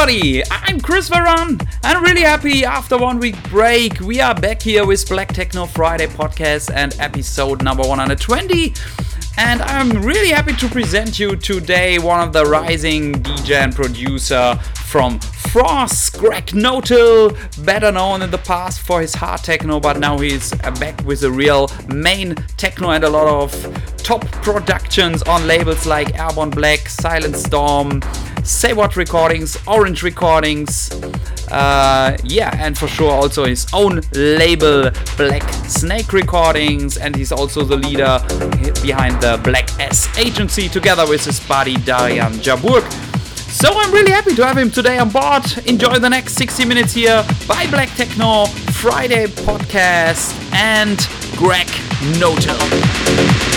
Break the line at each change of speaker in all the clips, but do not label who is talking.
Everybody! I'm Chris Veron. And I'm really happy after one week break. We are back here with Black Techno Friday podcast and episode number 120. And I'm really happy to present you today one of the rising DJ and producer from France, Greg Notill, better known in the past for his hard techno, but now he's back with a real main techno and a lot of top productions on labels like Airborne Black, Silent Storm, Say What Recordings, Orange Recordings. Uh, yeah, and for sure also his own label, Black Snake Recordings, and he's also the leader behind the Black S Agency together with his buddy Darian Jaburg. So I'm really happy to have him today on board. Enjoy the next 60 minutes here by Black Techno Friday podcast and Greg Notill.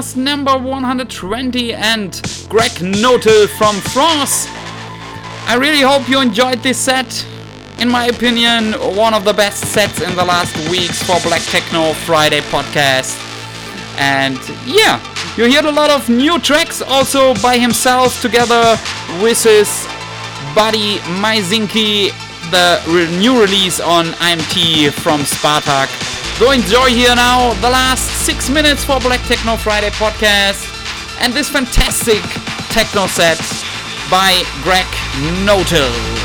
Podcast number 120 and Greg Notill from France. I really hope you enjoyed this set. In my opinion, one of the best sets in the last weeks for Black Techno Friday podcast. And yeah, you heard a lot of new tracks also by himself together with his buddy MiSiNKi, the re- new release on IMT from Spartak. Go enjoy here now the last six minutes for Black Techno Friday podcast and this fantastic techno set by Greg
Notill.